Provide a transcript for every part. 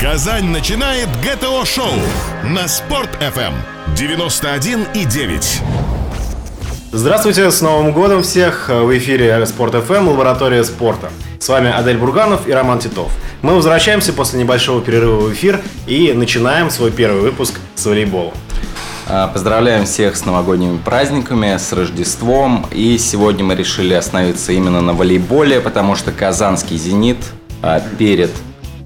Казань начинает ГТО-шоу на Спорт-ФМ 91,9. Здравствуйте, с Новым годом всех! В эфире Спорт ФМ, лаборатория спорта. С вами Адель Бурганов и Роман Титов. Мы возвращаемся после небольшого перерыва в эфир и начинаем свой первый выпуск с волейбола. А, Поздравляем всех с новогодними праздниками, с Рождеством. И сегодня мы решили остановиться именно на волейболе, потому что казанский «Зенит» а, перед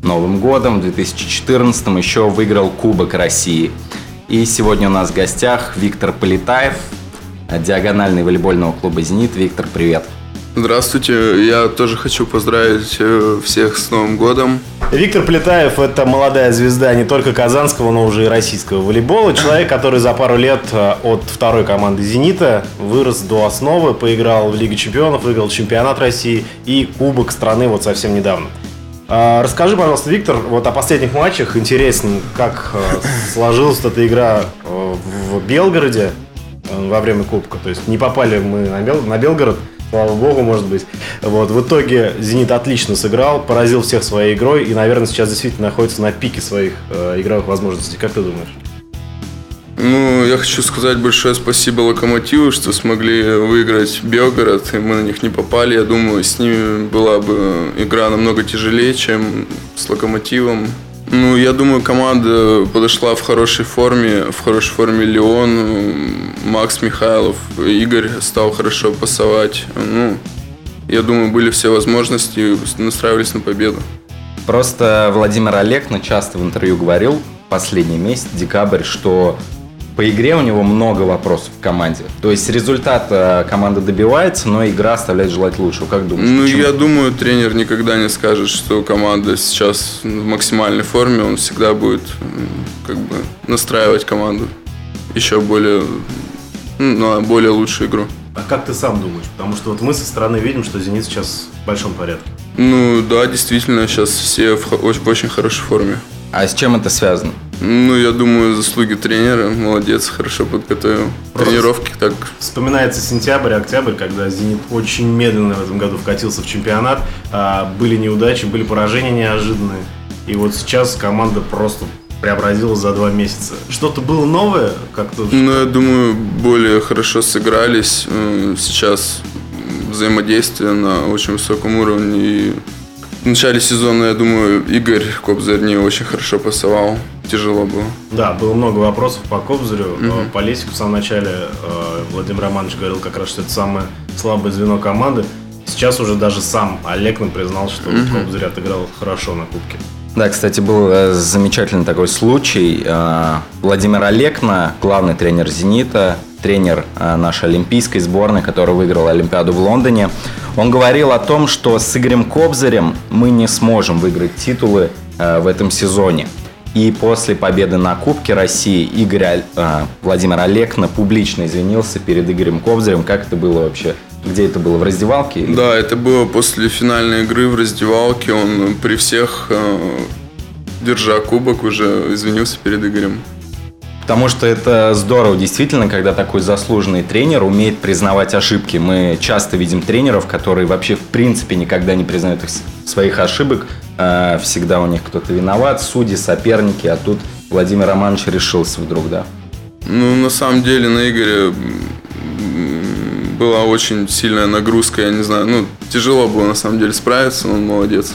Новым годом, в 2014 еще выиграл Кубок России. И сегодня у нас в гостях Виктор Полетаев, диагональный волейбольного клуба «Зенит». Виктор, привет. Здравствуйте, я тоже хочу поздравить э, всех с Новым годом. Виктор Плетаев – это молодая звезда не только казанского, но уже и российского волейбола. Человек, который за пару лет э, от второй команды «Зенита» вырос до основы, поиграл в Лиге чемпионов, выиграл чемпионат России и Кубок страны вот совсем недавно. А, Расскажи, пожалуйста, Виктор, вот о последних матчах. Интересно, как э, сложилась эта игра э, в Белгороде э, во время Кубка. То есть не попали мы на, Бел- Белгород, слава богу, может быть. Вот, в итоге «Зенит» отлично сыграл, поразил всех своей игрой и, наверное, сейчас действительно находится на пике своих игровых возможностей. Как ты думаешь? Ну, я хочу сказать большое спасибо Локомотиву, что смогли выиграть Белгород, и мы на них не попали. Я думаю, с ними была бы игра намного тяжелее, чем с Локомотивом. Ну, я думаю, команда подошла в хорошей форме, в хорошей форме Леон, Макс Михайлов, Игорь стал хорошо пасовать. Ну, я думаю, были все возможности, настраивались на победу. Просто Владимир Олегна часто в интервью говорил последний месяц, декабрь, что по игре у него много вопросов в команде. То есть результат э, команда добивается, но игра оставляет желать лучшего. Как думаешь? Ну, почему? я думаю, тренер никогда не скажет, что команда сейчас в максимальной форме. Он всегда будет как бы настраивать команду еще более ну, на более лучшую игру. А как ты сам думаешь? Потому что вот мы со стороны видим, что «Зенит» сейчас в большом порядке. Ну да, действительно, сейчас все в, в очень хорошей форме. А с чем это связано? Ну, я думаю, заслуги тренера. Молодец, хорошо подготовил. Просто- Тренировки так. Вспоминается сентябрь, октябрь, когда «Зенит» очень медленно в этом году вкатился в чемпионат. А, Были неудачи, были поражения неожиданные. И вот сейчас команда просто преобразилась за два месяца. Что-то было новое? Как-то Ну, я думаю, более хорошо сыгрались. Э, Сейчас взаимодействие на очень высоком уровне. И в начале сезона, я думаю, Игорь Кобзарь не очень хорошо пасовал. Тяжело было. Да, было много вопросов по Кобзарю, э, по Лесику в самом начале. э, Владимир Романович говорил как раз, что это самое слабое звено команды. Сейчас уже даже сам Олег нам признал, что Кобзарь отыграл хорошо на Кубке. Да, кстати, был э, замечательный такой случай. Э, Владимир Олекна, главный тренер «Зенита», тренер э, нашей олимпийской сборной, который выиграл Олимпиаду в Лондоне, он говорил о том, что с Игорем Кобзарем мы не сможем выиграть титулы э, в этом сезоне. И после победы на Кубке России Игорь э, Владимир Олекна публично извинился перед Игорем Кобзарем. Как это было вообще? Где это было? В раздевалке? Да, это было после финальной игры в раздевалке. Он при всех, э, держа кубок, уже извинился перед Игорем. Потому что это здорово, действительно, когда такой заслуженный тренер умеет признавать ошибки. Мы часто видим тренеров, которые вообще в принципе никогда не признают их своих ошибок. Э, Всегда у них кто-то виноват, судьи, соперники, а тут Владимир Романович решился вдруг, да. Ну, на самом деле, на Игоре была очень сильная нагрузка, я не знаю, ну, тяжело было на самом деле справиться, он молодец.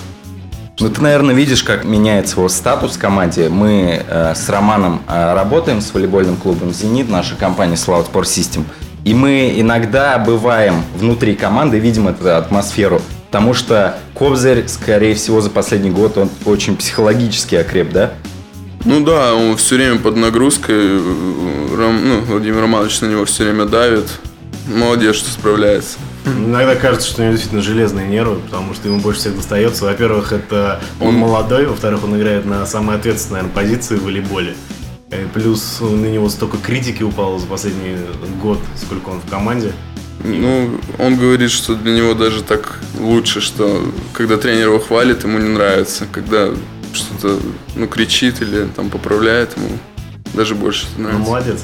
Ну, ты, наверное, видишь, как меняется его статус в команде. Мы э, с Романом э, работаем с волейбольным клубом «Зенит», наша компания «Слава Спорт Систем». И мы иногда бываем внутри команды, видим эту атмосферу. Потому что Кобзарь, скорее всего, за последний год он очень психологически окреп, да? Ну да, он все время под нагрузкой, Ром- ну, Владимир Романович на него все время давит. Молодец, что справляется. Иногда кажется, что у него действительно железные нервы, потому что ему больше всех достается. Во-первых, это он молодой, во-вторых, он играет на самой ответственной наверное, позиции в волейболе. Плюс на него столько критики упало за последний год, сколько он в команде. Ну, он говорит, что для него даже так лучше, что когда тренер его хвалит, ему не нравится. Когда что-то, ну, кричит или там поправляет ему, даже больше Ну, нравится. молодец.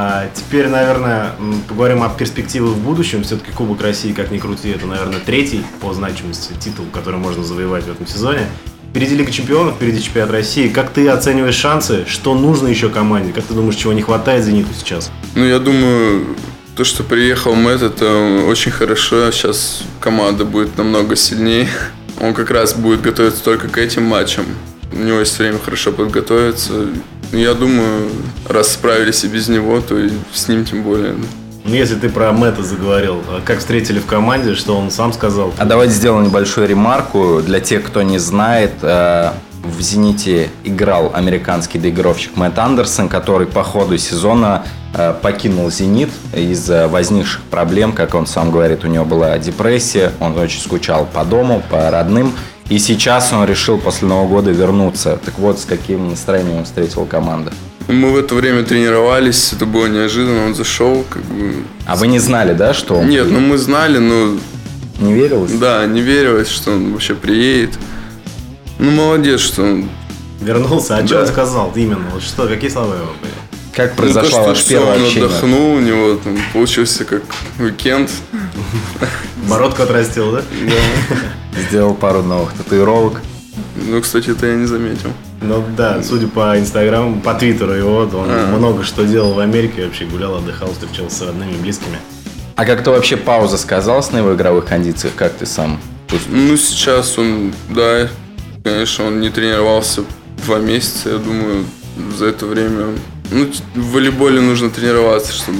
А теперь, наверное, поговорим о перспективах в будущем. Все-таки Кубок России, как ни крути, это, наверное, третий по значимости титул, который можно завоевать в этом сезоне. Впереди Лига Чемпионов, впереди Чемпионат России. Как ты оцениваешь шансы? Что нужно еще команде? Как ты думаешь, чего не хватает «Зениту» сейчас? Ну, я думаю, то, что приехал Мэтт, это очень хорошо. Сейчас команда будет намного сильнее. Он как раз будет готовиться только к этим матчам. У него есть время хорошо подготовиться. Я думаю, раз справились и без него, то и с ним тем более. Ну, если ты про Мэтта заговорил, а как встретили в команде, что он сам сказал? А давайте сделаем небольшую ремарку. Для тех, кто не знает, э, в «Зените» играл американский доигровщик Мэтт Андерсон, который по ходу сезона э, покинул «Зенит» из-за возникших проблем, как он сам говорит, у него была депрессия, он очень скучал по дому, по родным, и сейчас он решил после Нового года вернуться. Так вот, с каким настроением встретил команда? Мы в это время тренировались, это было неожиданно, он зашел, как бы... А вы не знали, да, что он... Нет, ну мы знали, но... Не верилось? Да, не верилось, что он вообще приедет. Ну, молодец, что он... Вернулся, а да. что он сказал именно? Вот что, какие слова его были? Как произошло ну, то, ваше первое он общение? отдохнул, у него там получился как уикенд. Бородку отрастил, да? Да. Сделал пару новых татуировок. Ну, кстати, это я не заметил. Ну да, судя по инстаграму, по твиттеру его, он а. много что делал в Америке, вообще гулял, отдыхал, встречался с родными, близкими. А как-то вообще пауза сказалась на его игровых кондициях, как ты сам Ну, сейчас он, да, конечно, он не тренировался два месяца, я думаю, за это время ну, в волейболе нужно тренироваться, чтобы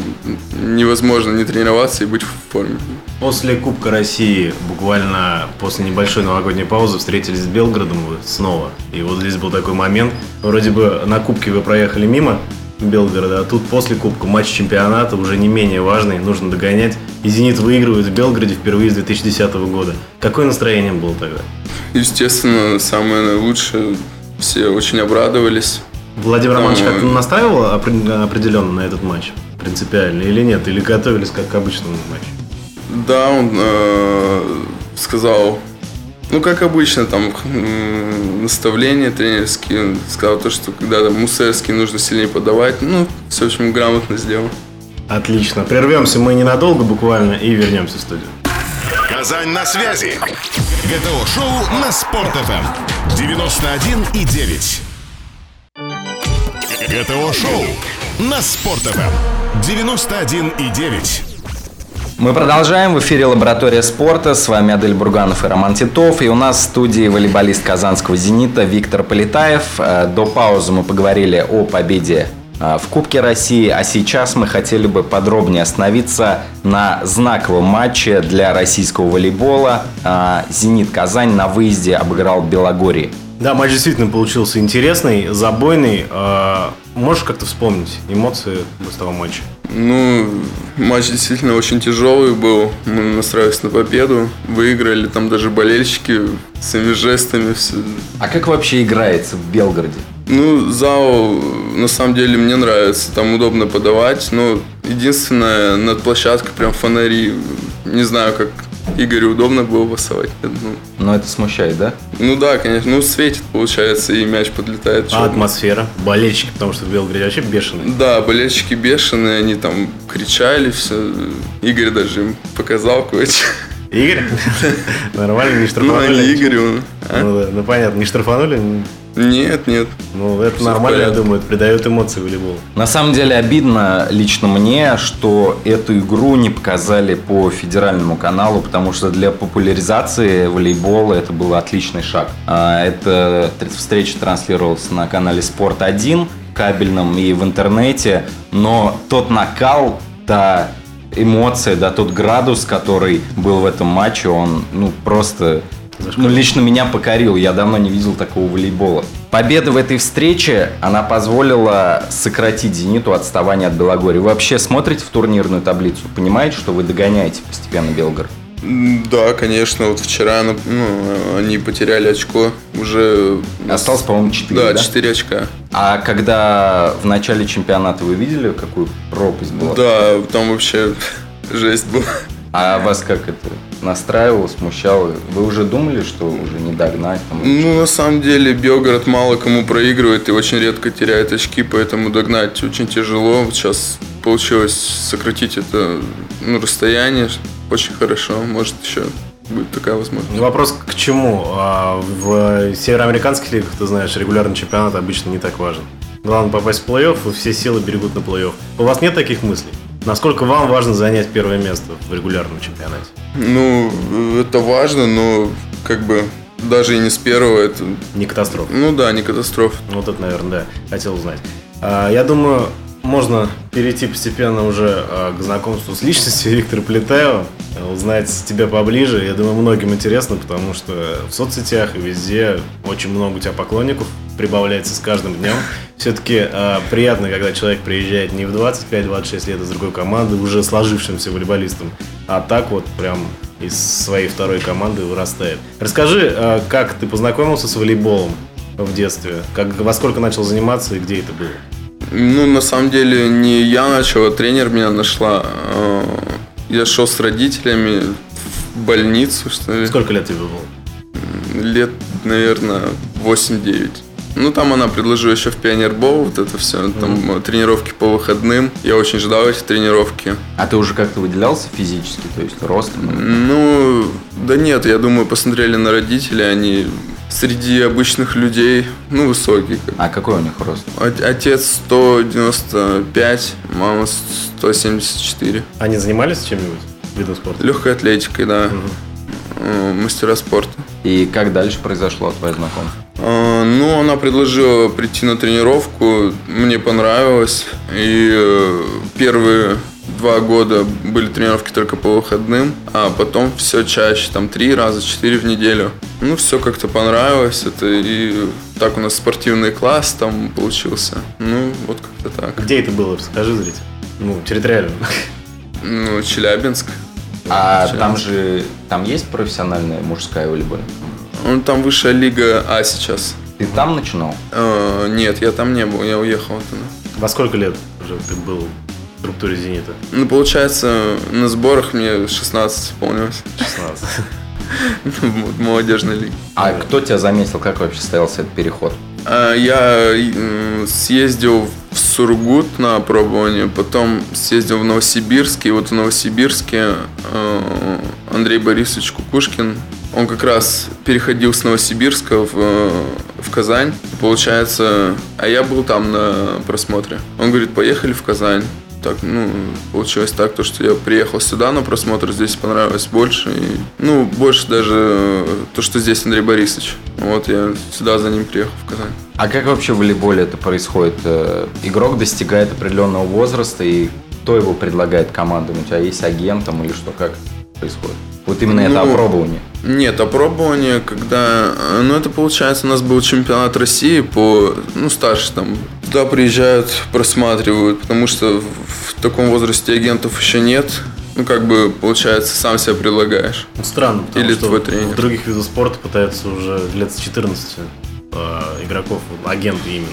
невозможно не тренироваться и быть в форме. После Кубка России, буквально после небольшой новогодней паузы, встретились с Белгородом снова. И вот здесь был такой момент. Вроде бы на Кубке вы проехали мимо Белгорода, а тут после Кубка матч чемпионата уже не менее важный, нужно догонять. И «Зенит» выигрывает в Белгороде впервые с 2010 года. Какое настроение было тогда? Естественно, самое лучшее. Все очень обрадовались. Владимир Романович как-то настаивал определенно на этот матч? Принципиально или нет? Или готовились как к обычному матчу? Да, он э, сказал, ну, как обычно, там, наставления тренерские. Сказал то, что когда там Мусерский нужно сильнее подавать. Ну, все, в общем, грамотно сделал. Отлично. Прервемся мы ненадолго буквально и вернемся в студию. Казань на связи. ГТО-шоу на Спорт-ФМ. 91 и 9. ГТО-шоу на Спорт.ФМ 91,9. Мы продолжаем. В эфире «Лаборатория спорта». С вами Адель Бурганов и Роман Титов. И у нас в студии волейболист казанского «Зенита» Виктор Полетаев. Э, до паузы мы поговорили о победе э, в Кубке России, а сейчас мы хотели бы подробнее остановиться на знаковом матче для российского волейбола. Э, «Зенит Казань» на выезде обыграл Белогорий. Да, матч действительно получился интересный, забойный. А, можешь как-то вспомнить эмоции с того матча? Ну, матч действительно очень тяжелый был. Мы настраивались на победу. Выиграли там даже болельщики своими жестами. Все. А как вообще играется в Белгороде? Ну, зал на самом деле мне нравится. Там удобно подавать. Но единственное, над площадкой прям фонари. Не знаю, как Игорю удобно было пасовать. Ну. Но это смущает, да? Ну да, конечно. Ну, светит, получается, и мяч подлетает. А атмосфера? Болельщики, потому что в Белграде вообще бешеные. Да, болельщики бешеные, они там кричали, все. Игорь даже им показал кое-что. Игорь? Нормально, не штрафанули? Ну, они Игорю. А? Ну, да, ну понятно, не штрафанули? Нет, нет. Ну, это Все нормально, я думаю, это придает эмоции волейболу. На самом деле обидно лично мне, что эту игру не показали по федеральному каналу, потому что для популяризации волейбола это был отличный шаг. А, эта встреча транслировалась на канале Спорт 1 кабельном и в интернете, но тот накал, та эмоция, да, тот градус, который был в этом матче, он, ну, просто ну, лично меня покорил. Я давно не видел такого волейбола. Победа в этой встрече, она позволила сократить «Зениту» отставание от Белогории. Вы вообще смотрите в турнирную таблицу? Понимаете, что вы догоняете постепенно Белгород? Да, конечно. Вот вчера ну, они потеряли очко. Уже... Осталось, по-моему, 4, да? Да, 4 очка. А когда в начале чемпионата вы видели, какую пропасть была? Да, там вообще жесть была. А вас как это настраивало, смущало? Вы уже думали, что уже не догнать? Там, ну, на самом деле, Белгород мало кому проигрывает и очень редко теряет очки, поэтому догнать очень тяжело. Вот сейчас получилось сократить это ну, расстояние очень хорошо. Может, еще будет такая возможность. Ну, Вопрос к чему? А, В североамериканских лигах, ты знаешь, регулярный чемпионат обычно не так важен. Главное попасть в плей-офф, и все силы берегут на плей-офф. У вас нет таких мыслей? Насколько вам важно занять первое место в регулярном чемпионате? Ну, это важно, но как бы даже и не с первого это... Не катастрофа. Ну да, не катастрофа. Вот это, наверное, да, хотел узнать. А, Я думаю, можно перейти постепенно уже а, к знакомству с личностью Виктора Плетаева, узнать тебя поближе. Я думаю, многим интересно, потому что в соцсетях и везде очень много у тебя поклонников прибавляется с каждым днем. Все-таки приятно, когда человек приезжает не в 25-26 лет из другой команды, уже сложившимся волейболистом, а так вот прям из своей второй команды вырастает. Расскажи, а, как ты познакомился с волейболом в детстве? Как, во сколько начал заниматься и где это было? Ну, на самом деле, не я начал, а тренер меня нашла. А, Я шел с родителями в больницу, что ли. Сколько лет тебе было? Лет, наверное, 8-9. Ну, там она предложила еще в Пионербол вот это все. Там э, тренировки по выходным. Я очень ждал эти тренировки. А ты уже как-то выделялся физически, то есть ростом? Ну, да нет, я думаю, посмотрели на родителей, они среди обычных людей, ну, высокие. как. А какой у них рост? От- Отец 195, мама 174. Они занимались чем-нибудь? Видом спорта? Легкой атлетикой, да. Э, Мастера спорта. И как дальше произошло твое знакомство? А, Ну, она предложила прийти на тренировку, мне понравилось. И э, первые два года были тренировки только по выходным, а потом все чаще, там три раза, четыре в неделю. Ну, все как-то понравилось. Это и так у нас спортивный класс там получился. Ну, вот как-то так. Где это было? Расскажи зрителям. Ну, территориально. Ну, Челябинск. А Челябинск. там же, там есть профессиональная мужская волейбольная? Ну, там высшая лига А сейчас. Ты там начинал? Э, нет, я там не был, я уехал оттуда. Во сколько лет уже ты был структуре «Зенита»? Ну, получается, на сборах мне 16 исполнилось. 16. Вот, Молодежной лиги. А кто тебя заметил, как вообще состоялся этот переход? А, Я съездил в Сургут на опробование, потом съездил в Новосибирск, и вот в Новосибирске э, Андрей Борисович Кукушкин, он как раз переходил с Новосибирска в, э, в Казань, получается, а я был там на просмотре. Он говорит, поехали в Казань. Так, ну, получилось так, то, что я приехал сюда на просмотр, здесь понравилось больше. И, ну, больше даже э, то, что здесь Андрей Борисович. Вот я сюда за ним приехал в Казань. А как вообще в волейболе это происходит? Э, Игрок достигает определенного возраста, и кто его предлагает командам? У тебя есть агент там или что? Как происходит? Вот именно это Ну, опробование. Нет, опробование, когда... э, Ну, это получается, у нас был чемпионат России по... Ну, старше там. Туда приезжают, просматривают, потому что в, таком возрасте агентов еще нет. Ну, как бы, получается, сам себя предлагаешь. Ну, Странно, потому Или что твой тренер. в других видах спорта пытаются уже лет с 14 э, игроков, агенты именно,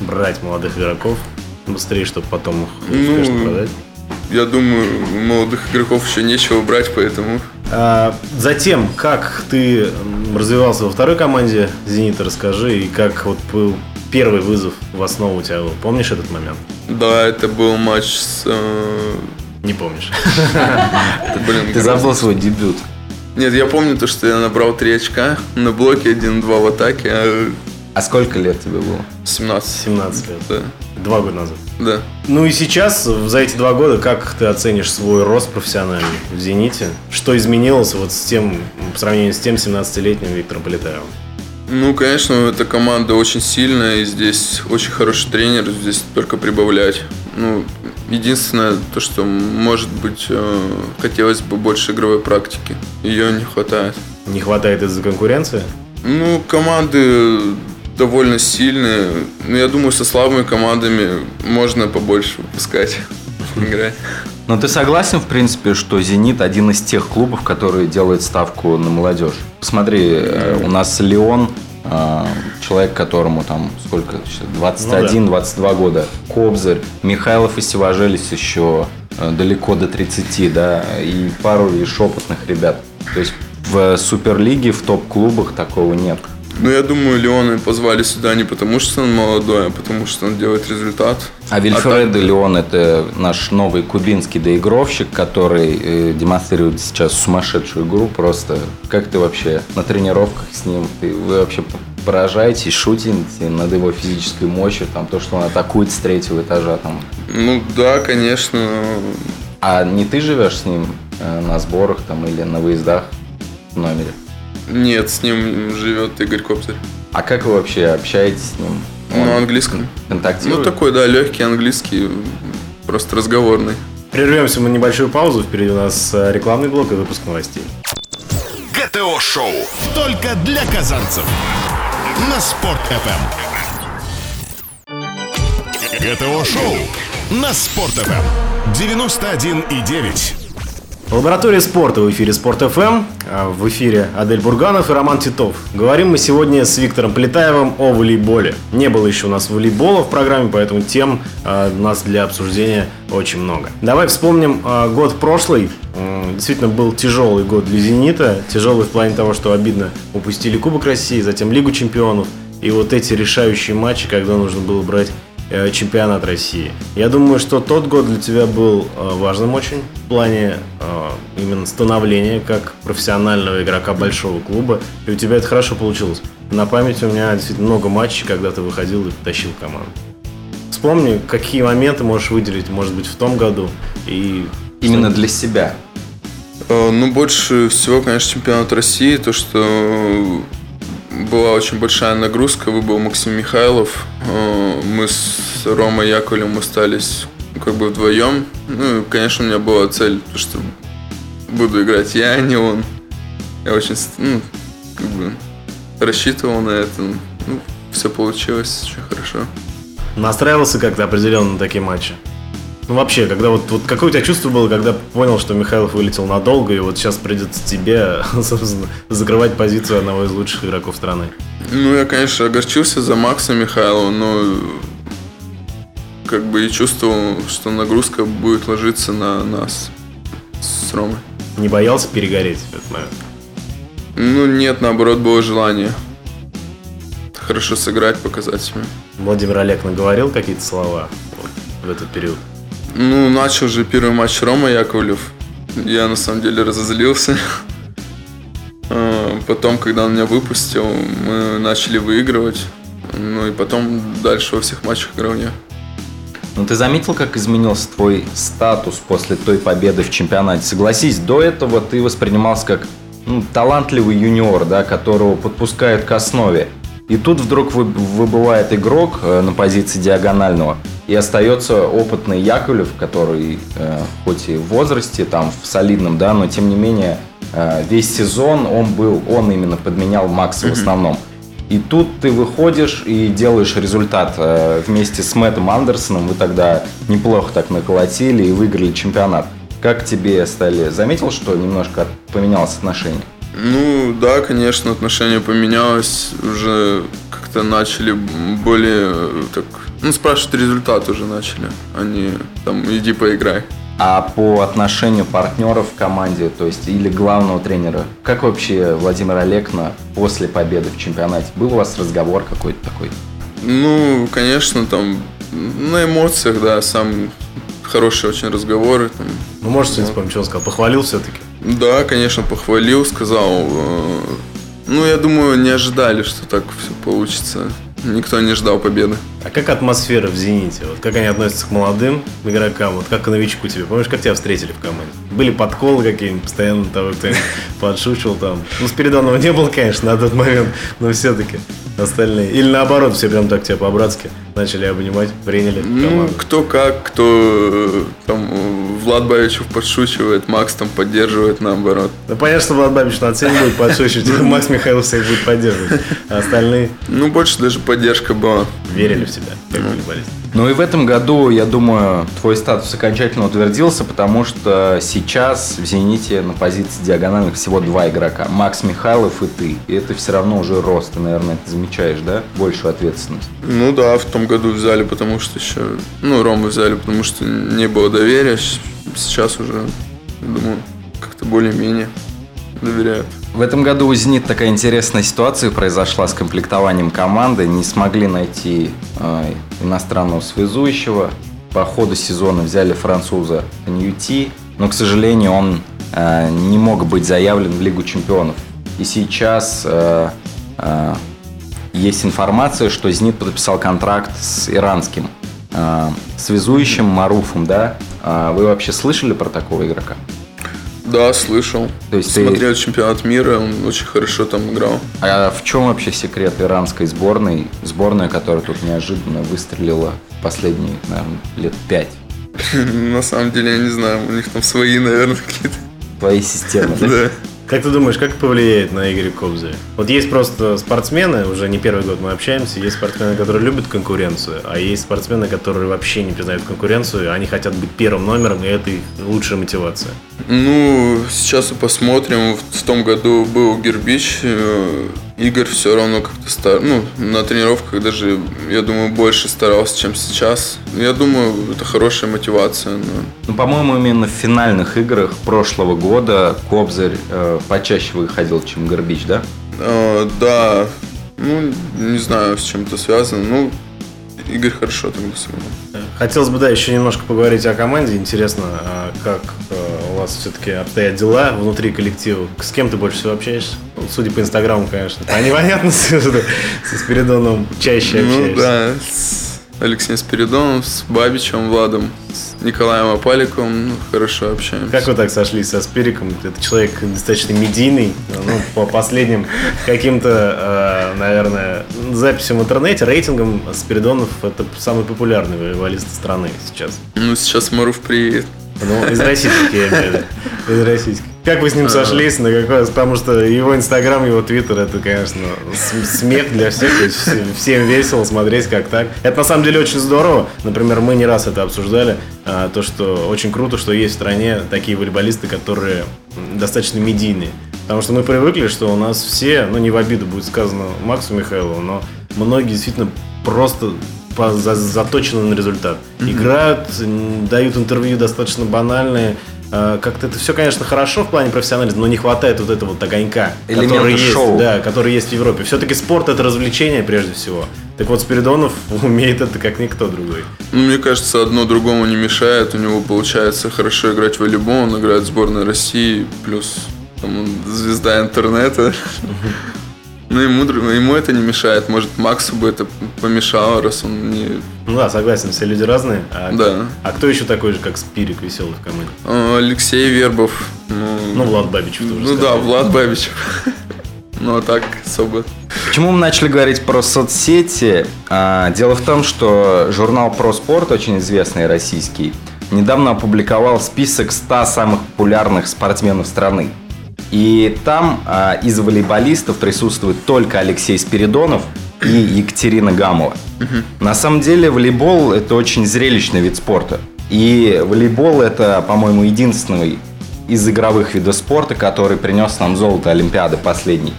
брать молодых игроков быстрее, чтобы потом их Ну, продать. Я думаю, молодых игроков еще нечего брать, поэтому... А, затем, как ты развивался во второй команде «Зенита», расскажи, и как вот был первый вызов в основу у тебя был. Помнишь этот момент? Да, это был матч с... э, Не помнишь. Ты забыл свой дебют. Нет, я помню то, что я набрал 3 очка на блоке 1-2 в атаке, а А сколько лет тебе было? 17. 17 лет. Да, Два года назад. да. Ну и сейчас, за эти два года, как ты оценишь свой рост профессиональный в «Зените»? Что изменилось вот с тем, по сравнению с тем 17-летним Виктором Полетаевым? Ну, конечно, эта команда очень сильная, и здесь очень хороший тренер, здесь только прибавлять. Ну, единственное, то, что, может быть, э, хотелось бы больше игровой практики. Ее не хватает. Не хватает из-за конкуренции? Ну, команды довольно сильные. Ну, я думаю, со слабыми командами можно побольше выпускать играть. Но ты согласен, в принципе, что «Зенит» один из тех клубов, которые делают ставку на молодежь? Посмотри, э, у нас Леон, э, человек, которому там сколько, Ну 21-22 года, Кобзарь, Михайлов и Севажелис еще э, далеко до 30, да, и пару лишь опытных ребят. То есть в Суперлиге, в топ-клубах такого нет. Ну, я думаю, Леона позвали сюда не потому, что он молодой, а потому, что он делает результат. А Вильфредо Леон – это наш новый кубинский доигровщик, который э, демонстрирует сейчас сумасшедшую игру. Просто как ты вообще на тренировках с ним? Ты, вы вообще поражаетесь, шутите над его физической мощью, там, то, что он атакует с третьего этажа. Там. Ну да, конечно. А не ты живешь с ним э, на сборах там, или на выездах в номере? Нет, с ним живет Игорь Кобзарь. А как вы вообще общаетесь с ним? Он на английском. Контактирует? Ну, такой, да, легкий английский, просто разговорный. Прервемся мы небольшую паузу. Впереди у нас э, рекламный блок и выпуск новостей. ГТО-шоу. Только для казанцев. На Спорт FM. ГТО-шоу. На Спорт FM. 91,9. Лаборатория спорта в эфире Спорт ФМ. А В эфире Адель Бурганов и Роман Титов. Говорим мы сегодня с Виктором Плетаевым о волейболе. Не было еще у нас волейбола в программе, поэтому тем а, у нас для обсуждения очень много. Давай вспомним а, год прошлый. Действительно был тяжелый год для «Зенита». Тяжелый в плане того, что обидно упустили Кубок России, затем Лигу чемпионов. И вот эти решающие матчи, когда нужно было брать чемпионат России. Я думаю, что тот год для тебя был э, важным очень в плане э, именно становления как профессионального игрока большого клуба. И у тебя это хорошо получилось. На памяти у меня действительно много матчей, когда ты выходил и тащил команду. Вспомни, какие моменты можешь выделить, может быть, в том году. И Именно для себя. Э, Ну, больше всего, конечно, чемпионат России, то, что была очень большая нагрузка, выбыл Максим Михайлов, Э, мы с Ромой Яковлевым остались как бы вдвоем. Ну, конечно, у меня была цель, то, что буду играть я, а не он. Я очень, ну, как бы рассчитывал на это. Ну, все получилось очень хорошо. настраивался как-то определенно на такие матчи. Ну вообще, когда вот, вот какое у тебя чувство было, когда понял, что Михайлов вылетел надолго, и вот сейчас придется тебе, собственно, закрывать позицию одного из лучших игроков страны? Ну, я, конечно, огорчился за Макса Михайлова, но как бы и чувствовал, что нагрузка будет ложиться на нас с Ромой. Не боялся перегореть в этот момент? Ну, нет, наоборот, было желание хорошо сыграть, показать себя. Владимир Олег наговорил какие-то слова вот, в этот период? Ну, начал же первый матч Рома Яковлев. Я на самом деле разозлился. А, Потом, когда он меня выпустил, мы начали выигрывать. Ну и потом дальше во всех матчах играл я. Ну, ты заметил, как изменился твой статус после той победы в чемпионате? Согласись, до этого ты воспринимался как ну, талантливый юниор, да, которого подпускают к основе. И тут вдруг вы- выбывает игрок э, на позиции диагонального, и остается опытный Яковлев, который э, хоть и в возрасте, там, в солидном, да, но тем не менее э, весь сезон он был, он именно подменял Макса в основном. И тут ты выходишь и делаешь результат вместе с Мэттом Андерсоном. Вы тогда неплохо так наколотили и выиграли чемпионат. Как тебе стали? Заметил, что немножко поменялось отношение? Ну да, конечно, отношение поменялось. Уже как-то начали более э, так. Ну, спрашивать результат уже начали. Они там иди поиграй. А по отношению партнеров в команде, то есть или главного тренера, как вообще Владимир Олегна после победы в чемпионате? Был у вас разговор какой-то такой? Ну, конечно, там на эмоциях, да, сам хорошие очень разговоры. Там. Ну, можешь что-нибудь вспомнить, что он сказал? Похвалил все-таки? Да, конечно, похвалил, сказал. э, Ну, я думаю, не ожидали, что так все получится. Никто не ждал победы. А как атмосфера в «Зените»? Вот как они относятся к молодым игрокам? Вот как к новичку тебе? Помнишь, как тебя встретили в команде? Были подколы какие-нибудь постоянно того, кто подшучивал там? Ну, Спиридонова не было, конечно, на тот момент, но все-таки остальные. Или наоборот, все прям так тебя по-братски начали обнимать, приняли Ну, команду. кто как, кто э, там Влад Бавичев подшучивает, Макс там поддерживает наоборот. Ну, понятно, что Влад Бабич над всеми будет подшучивать, Макс Михайлов всех будет поддерживать. А остальные Ну, больше даже поддержка была. верили в тебя, как волейболист. Ну и в этом году, я думаю, твой статус окончательно утвердился, потому что сейчас в «Зените» на позиции диагональных всего два игрока. Макс Михайлов и ты. И это все равно уже рост. Ты, наверное, это замечаешь, да? Большую ответственность. Ну да, в том году взяли, потому что еще... Ну, Рому взяли, потому что не было доверия. Сейчас уже, думаю, как-то более-менее доверяют. В этом году у «Зенит» такая интересная ситуация произошла с комплектованием команды. Не смогли найти э, иностранного связующего. По ходу сезона взяли француза Ньюти, но, к сожалению, он э, не мог быть заявлен в Лигу чемпионов. И сейчас э, э, есть информация, что «Зенит» подписал контракт с иранским э, связующим Маруфом, да? А вы вообще слышали про такого игрока? Да, слышал. То есть Смотрел ты... чемпионат мира, он очень хорошо там играл. А в чем вообще секрет иранской сборной? Сборная, которая тут неожиданно выстрелила последние, наверное, лет пять. На самом деле, я не знаю, у них там свои, наверное, какие-то. Твои системы, да? Как ты думаешь, как повлияет на Игоря Кобзаря? Вот есть просто спортсмены, уже не первый год мы общаемся, есть спортсмены, которые любят конкуренцию, а есть спортсмены, которые вообще не признают конкуренцию, они хотят быть первым номером, и это их лучшая мотивация. Ну, сейчас и посмотрим. В том году был Гербич. Игорь все равно как-то стар... Ну, на тренировках даже, я думаю, больше старался, чем сейчас. Я думаю, это хорошая мотивация. но- Ну, по-моему, именно в финальных играх прошлого года Кобзарь э, почаще выходил, чем Горбич, да? Э, да, ну, не знаю, с чем это связано. Ну, Игорь хорошо сыграл. Хотелось бы, да, еще немножко поговорить о команде. Интересно, а как э, у вас все-таки обстоят дела внутри коллектива? С кем ты больше всего общаешься? Ну, Судя по инстаграму, конечно. А непонятно, со Спиридоном чаще Ну общаешься. да, с Алексеем Спиридоновым, с Бабичем Владом, с Николаем Апаликовым ну, хорошо общаемся. Как вы так сошлись со Спириком? Это человек достаточно медийный. Ну, по последним каким-то, э, наверное, записям в интернете, рейтингам Спиридонов это самый популярный волейболист страны сейчас. Ну, сейчас Маруф приедет. Ну, из российских, я имею в виду. Из российских. Как вы с А. ним сошлись? На какой? Потому что его инстаграм, его твиттер, это, конечно, смех для всех. То есть все- всем весело смотреть, как так. Это на самом деле очень здорово. Например, мы не раз это обсуждали. а, То, что очень круто, что есть в стране такие волейболисты, которые достаточно медийные. Потому что мы привыкли, что у нас все, ну не в обиду будет сказано Максу Михайлову, но многие действительно просто по- за- заточены на результат. Играют, м, дают интервью достаточно банальные. А, Как-то это все, конечно, хорошо в плане профессионализма, но не хватает вот этого вот огонька, который есть, шоу. да, который есть в Европе. Все-таки спорт это развлечение прежде всего. Так вот, Спиридонов умеет это как никто другой. Ну, мне кажется, одно другому не мешает. У него получается хорошо играть в волейбол. Он играет в сборной России. Плюс там, он звезда интернета. Ну, ему, ему это не мешает. Может, Максу бы это помешало, раз он не... Ну да, согласен, все люди разные. А, Да. а кто еще такой же, как Спирик, веселый в команде? А, Алексей Вербов. Ну, Ну, Влад Бабич тоже. ну да, Влад Бабичев. Ну, а так особо. Почему мы начали говорить про соцсети? А, Дело в том, что журнал «Про спорт», очень известный российский, недавно опубликовал список 100 самых популярных спортсменов страны. И там а, из волейболистов присутствует только Алексей Спиридонов и Екатерина Гамова. На самом деле волейбол – это очень зрелищный вид спорта. И волейбол – это, по-моему, единственный из игровых видов спорта, который принес нам золото Олимпиады последней.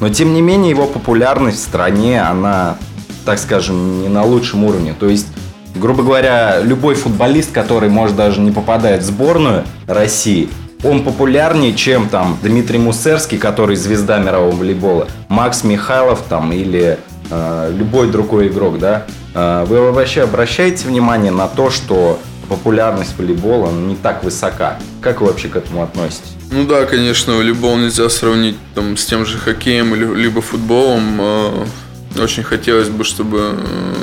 Но, тем не менее, его популярность в стране, она, так скажем, не на лучшем уровне. То есть, грубо говоря, любой футболист, который, может, даже не попадает в сборную России, он популярнее, чем там Дмитрий Мусерский, который звезда мирового волейбола, Макс Михайлов там или э, любой другой игрок, да. Э, вы вообще обращаете внимание на то, что популярность волейбола не так высока? Как вы вообще к этому относитесь? Ну да, конечно, волейбол нельзя сравнить там, с тем же хоккеем или либо футболом. Э, Очень хотелось бы, чтобы э,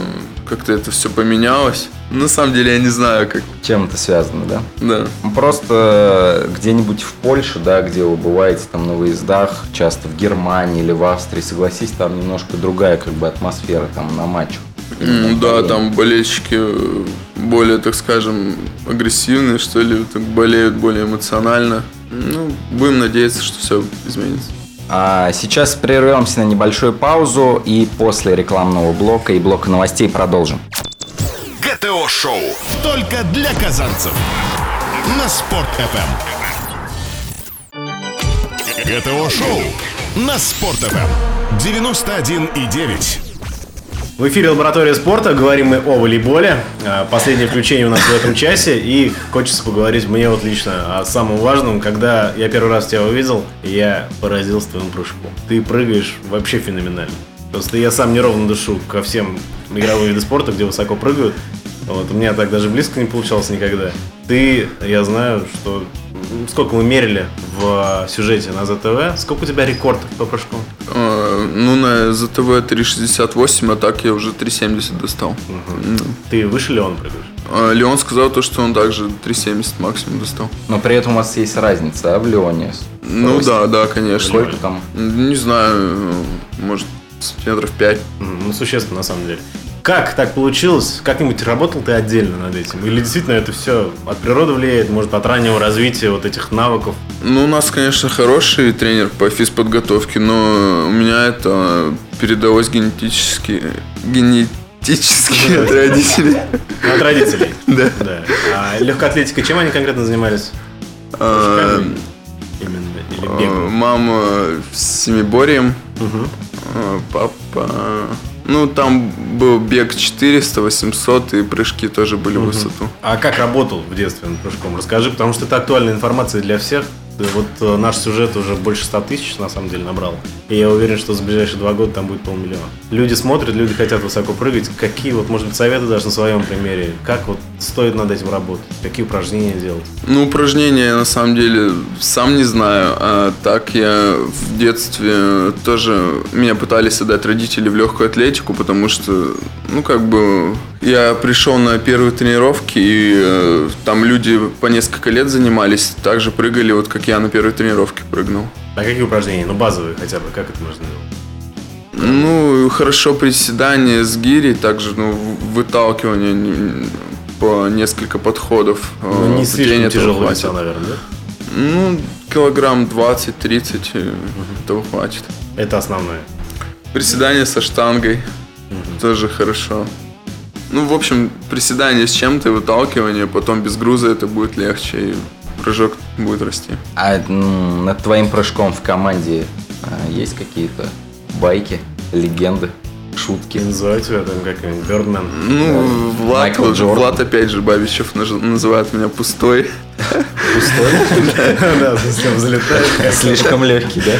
как-то это все поменялось. На самом деле я не знаю, как. Чем это связано, да? Да. Просто где-нибудь в Польше, да, где вы бываете там на выездах, часто в Германии или в Австрии, согласись, там немножко другая как бы атмосфера там на матчах. М, Да, там болельщики э, более, так скажем, агрессивные, что ли, так болеют более эмоционально. Ну, будем надеяться, что все изменится. А сейчас прервемся на небольшую паузу и после рекламного блока и блока новостей продолжим. ГТО-шоу. Только для казанцев. На Спорт ФМ. ГТО-шоу. На Спорт ФМ. 91,9. В эфире «Лаборатория спорта». Говорим мы о волейболе. А, Последнее включение у нас в этом часе. И хочется поговорить мне вот лично о самом важном. Когда я первый раз тебя увидел, я поразился твоему прыжку. Ты прыгаешь вообще феноменально. Просто я сам неровно дышу ко всем игровым видам спорта, где высоко прыгают. Вот, у меня так даже близко не получалось никогда. Ты, я знаю, что сколько мы мерили в сюжете на ЗТВ, сколько у тебя рекордов по прыжку? Э, Ну, на ЗТВ 368, а так я уже 370 достал. Ну. Ты выше ли он прыгаешь? А Леон сказал то, что он также 370 максимум достал. Но при этом у вас есть разница, да, в Леоне? Ну да, да, конечно. Сколько там? Не знаю, э, может, сантиметров 5. Мгм, Ну, существенно, на самом деле. Как так получилось? Как-нибудь работал ты отдельно над этим? Или действительно это все от природы влияет, может, от раннего развития вот этих навыков? Ну, у нас, конечно, хороший тренер по физподготовке, но у меня это передалось генетически, генетически от родителей. От родителей? Да. Да. А легкоатлетикой чем они конкретно занимались? А, Именно. А? Мама с семиборьем, Мгм. а, папа... Ну, там был бег 400, 800, и прыжки тоже были в высоту. А как работал в детстве над прыжком? Расскажи, потому что это актуальная информация для всех. Вот э, наш сюжет уже больше 100 тысяч на самом деле набрал. И я уверен, что за ближайшие два года там будет полмиллиона. Люди смотрят, люди хотят высоко прыгать. Какие вот, может быть, советы даже на своем примере? Как вот стоит над этим работать? Какие упражнения делать? Ну, упражнения я на самом деле сам не знаю. А так я в детстве тоже меня пытались отдать родители в легкую атлетику, потому что, ну, как бы я пришел на первые тренировки, и э, там люди по несколько лет занимались, также прыгали, вот как я на первой тренировке прыгнул. А какие упражнения? Ну, базовые хотя бы. Как это можно делать? Ну, хорошо приседание с гири, также ну, выталкивание по несколько подходов. Ну, э, не слишком тренер этого тяжелый хватит. веса, наверное, да? Ну, килограмм 20-30 э, этого хватит. Это основное. Приседание со штангой тоже хорошо. Ну, в общем, приседание с чем-то, и выталкивание, потом без груза это будет легче, и прыжок будет расти. А м, над твоим прыжком в команде а, есть какие-то байки, легенды, шутки? И называют тебя там как-нибудь Бердмен. Ну, Влад, Майкл вот, Джордан. Влад опять же Бабичев называет меня пустой. Да, совсем взлетает. Слишком легкий, да?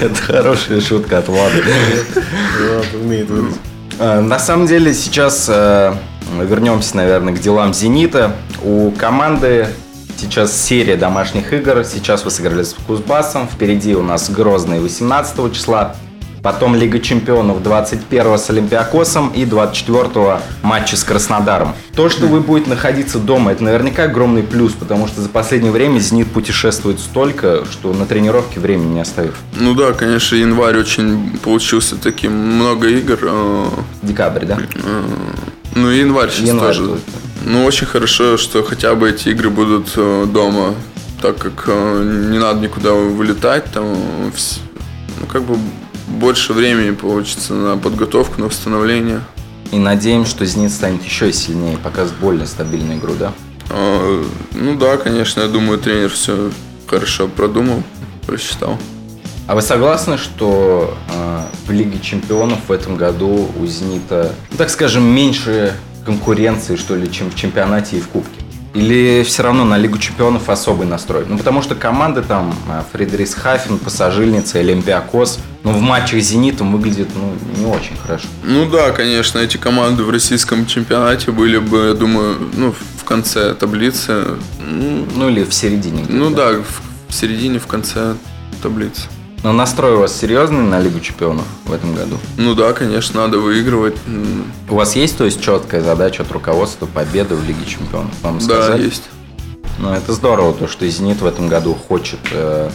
Это хорошая шутка от Влада. Вот, умеет. Э, На самом деле сейчас э, вернемся, наверное, к делам «Зенита». У команды сейчас серия домашних игр. Сейчас вы сыграли с Кузбассом. Впереди у нас Грозный 18 числа. Потом Лига чемпионов 21 с Олимпиакосом и 24 матчи с Краснодаром. То, что вы будете находиться дома, это наверняка огромный плюс, потому что за последнее время «Зенит» путешествует столько, что на тренировке времени не оставив. Ну да, конечно, январь очень получился таким, много игр. э, Декабрь, да? Ну, и январь сейчас Январь тоже. будет. Ну, очень хорошо, что хотя бы эти игры будут э, дома, так как э, не надо никуда вылетать, там, э, ну, как бы больше времени получится на подготовку, на восстановление. И надеемся, что «Зенит» станет еще сильнее, покажет более стабильную игру, да? А, Ну да, конечно, я думаю, тренер все хорошо продумал, просчитал. А вы согласны, что э, в Лиге Чемпионов в этом году у «Зенита», ну, так скажем, меньше конкуренции, что ли, чем в чемпионате и в Кубке? Или все равно на Лигу Чемпионов особый настрой? Ну, потому что команды там э, Фридрихсхафен, Пассажильница, Олимпиакос, ну, в матчах с «Зенитом» выглядит, ну, не очень хорошо. Ну да, конечно, эти команды в российском чемпионате были бы, я думаю, ну, в конце таблицы. Ну, Ну, или в середине. ну да, в середине, в конце таблицы. Но настрой у вас серьезный на Лигу Чемпионов в этом году? Ну да, конечно, надо выигрывать. У вас есть, то есть, четкая задача от руководства победы в Лиге Чемпионов? Вам Да, сказали? есть. Ну, это здорово, то, что «Зенит» в этом году хочет э,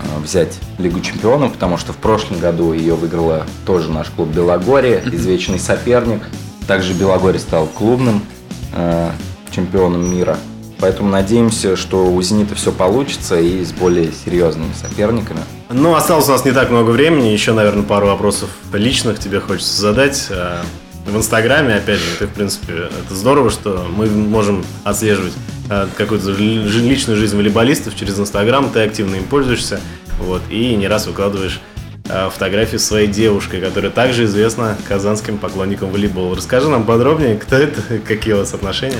э, взять Лигу Чемпионов, потому что в прошлом году ее выиграла тоже наш клуб «Белогорье», извечный соперник. Также «Белогорье» стал клубным э, чемпионом мира. Поэтому надеемся, что у «Зенита» все получится и с более серьезными соперниками. Ну, осталось у нас не так много времени. Еще, наверное, пару вопросов личных тебе хочется задать. Э, В Инстаграме, опять же, ты, в принципе, это здорово, что мы можем отслеживать э, какую-то личную жизнь волейболистов через Инстаграм. Ты активно им пользуешься. Вот, и не раз выкладываешь фотографию с своей девушкой, которая также известна казанским поклонникам волейбола. Расскажи нам подробнее, кто это, какие у вас отношения?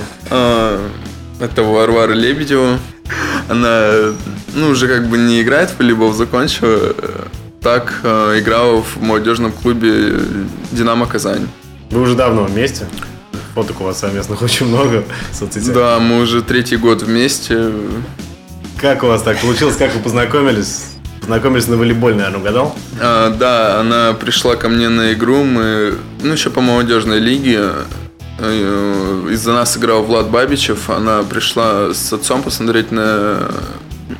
Это Варвара Лебедева. Она, ну, уже как бы не играет в волейбол, закончила. Так э, играла в молодежном клубе «Динамо Казань». Вы уже давно вместе? Фоток у вас совместных очень много в соцсетях. Да, мы уже третий год вместе. Как у вас так получилось? Как вы познакомились? Познакомились на волейболе, наверное, угадал? А, да, она пришла ко мне на игру. Мы, ну, еще по молодежной лиге. Э, Из-за нас играл Влад Бабичев. Она пришла с отцом посмотреть на,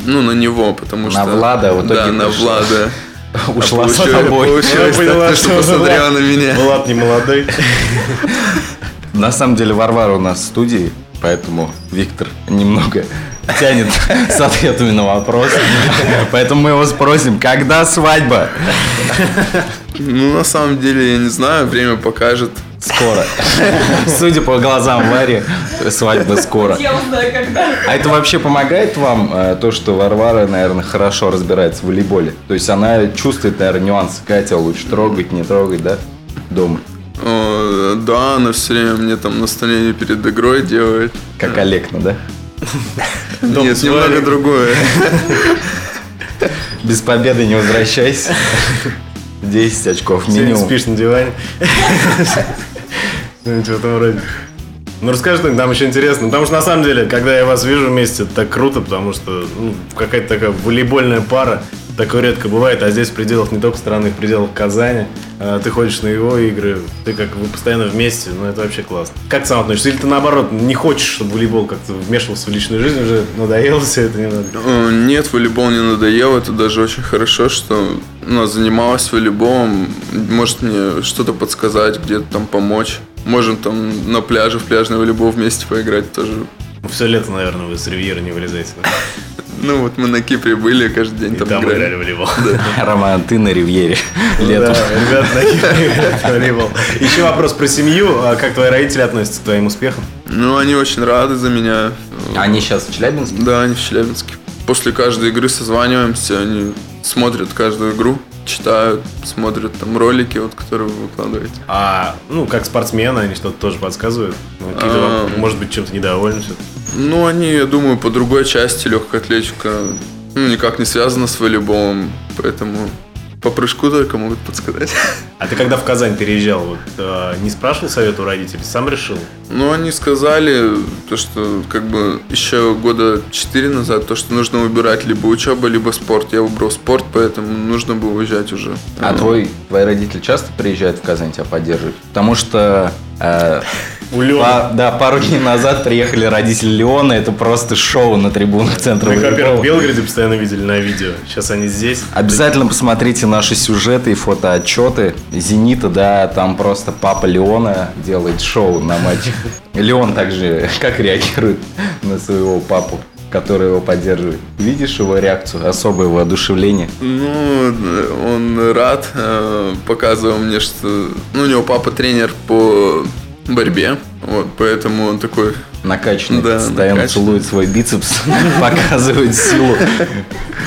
ну, на него, потому На что... Влада в итоге Да, на пришла. Влада. Ушла А с тобой. Получилось Она поняла, так, что что посмотрела Влад- на меня. Влад не молодой. На самом деле Варвара у нас в студии, поэтому Виктор немного тянет с ответами на вопросы. Поэтому мы его спросим, когда свадьба? Ну, на самом деле, я не знаю, время покажет. Скоро. Судя по глазам Вари, свадьба скоро. Я узнаю, когда. А это вообще помогает вам, э, то, что Варвара, наверное, хорошо разбирается в волейболе? То есть она чувствует, наверное, нюансы, Катя лучше трогать, не трогать, да? Дома. О, да, она все время мне там настроение перед игрой делает. Как Олег, ну да? Дом Нет, с немного другое. Без победы не возвращайся. 10 очков Сегодня минимум. спишь на диване. Ну, что в этом роде. Ну, расскажи, нам еще интересно. Потому что, на самом деле, когда я вас вижу вместе, это так круто, потому что ну, какая-то такая волейбольная пара. Такое редко бывает, а здесь в пределах не только страны, в пределах Казани. а, Ты ходишь на его игры, ты как вы постоянно вместе, ну это вообще классно. Как сам относишься? Или ты наоборот не хочешь, чтобы волейбол как-то вмешивался в личную жизнь, уже надоело все это немного? О, Нет, волейбол не надоел. Это даже очень хорошо, что она занималась волейболом. Может мне что-то подсказать, где-то там помочь. Можем там на пляже в пляжный волейбол вместе поиграть тоже. Все лето, наверное, вы с Ривьера не вылезаете. да? Ну вот мы на Кипре были, каждый день И там, там играли. играли в волейбол. Роман, ты на ривьере Ну летом. Да, ребят, на Кипре играют в волейбол. Еще вопрос про семью. А Как твои родители относятся к твоим успехам? Ну, они очень рады за меня. Они сейчас в Челябинске? Да, они в Челябинске. После каждой игры созваниваемся, они смотрят каждую игру, читают, смотрят там ролики, вот, которые вы выкладываете. А, ну, как спортсмены, они что-то тоже подсказывают? Ну, А. вам, может быть, чем-то недовольны все Ну, они, я думаю, по другой части легкая атлетика, ну, никак не связана с волейболом, поэтому по прыжку только могут подсказать. А ты когда в Казань переезжал, вот, э, не спрашивал совета у родителей, сам решил? Ну, они сказали, то, что как бы еще года четыре назад, то, что нужно выбирать либо учеба, либо спорт. Я выбрал спорт, поэтому нужно было уезжать уже. А твой, твои родители часто приезжают в Казань тебя поддерживать? Потому что э, У Лёны. па- да, пару дней назад приехали родители Леона, это просто шоу на трибунах центра Мы их, во-первых, в. Белгороде постоянно видели на видео. Сейчас они здесь. Обязательно посмотрите наши сюжеты и фотоотчеты Зенита, да, там просто папа Леона делает шоу на матче. Леон также как реагирует на своего папу, который его поддерживает. Видишь его реакцию, особое воодушевление. Ну, он рад, э, показывал мне, что ну, у него папа тренер по борьбе, вот, поэтому он такой, Накачанный, Да, постоянно накачанный. целует свой бицепс, показывает силу.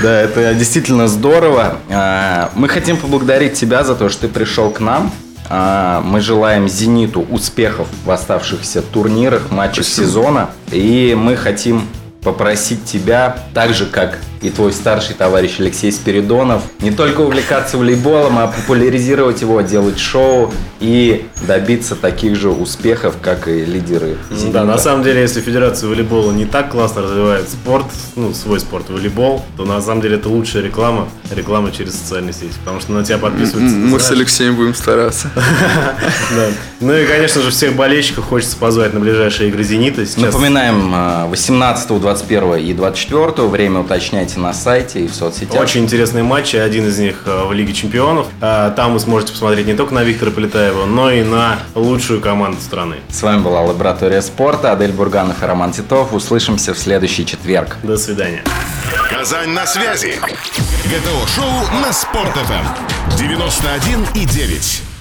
Да, это действительно здорово. А, Мы хотим поблагодарить тебя за то, что ты пришел к нам. А, Мы желаем «Зениту» успехов в оставшихся турнирах, матчах Спасибо. сезона. И мы хотим попросить тебя, так же как и твой старший товарищ Алексей Спиридонов, не только увлекаться волейболом, а популяризировать его, делать шоу и добиться таких же успехов, как и лидеры Ну. Да, на самом деле, если Федерация волейбола не так классно развивает спорт, ну, свой спорт, волейбол, то на самом деле это лучшая реклама, реклама через социальные сети, потому что на тебя подписываются. ты мы с. Алексеем будем стараться. Да. Ну и, конечно же, всех болельщиков хочется позвать на ближайшие игры «Зенита». Напоминаем, э, 18, 21 и 24 время уточняйте на сайте и в соцсетях. Очень интересные матчи, один из них э, в Лиге Чемпионов. А, Там вы сможете посмотреть не только на Виктора Полетаева, но и на лучшую команду страны. С вами была Лаборатория спорта, Адель Бурганов и Роман Титов. Услышимся в следующий четверг. До свидания. Казань на связи. ГТО-шоу на Спорт.ФМ. 91 и 9.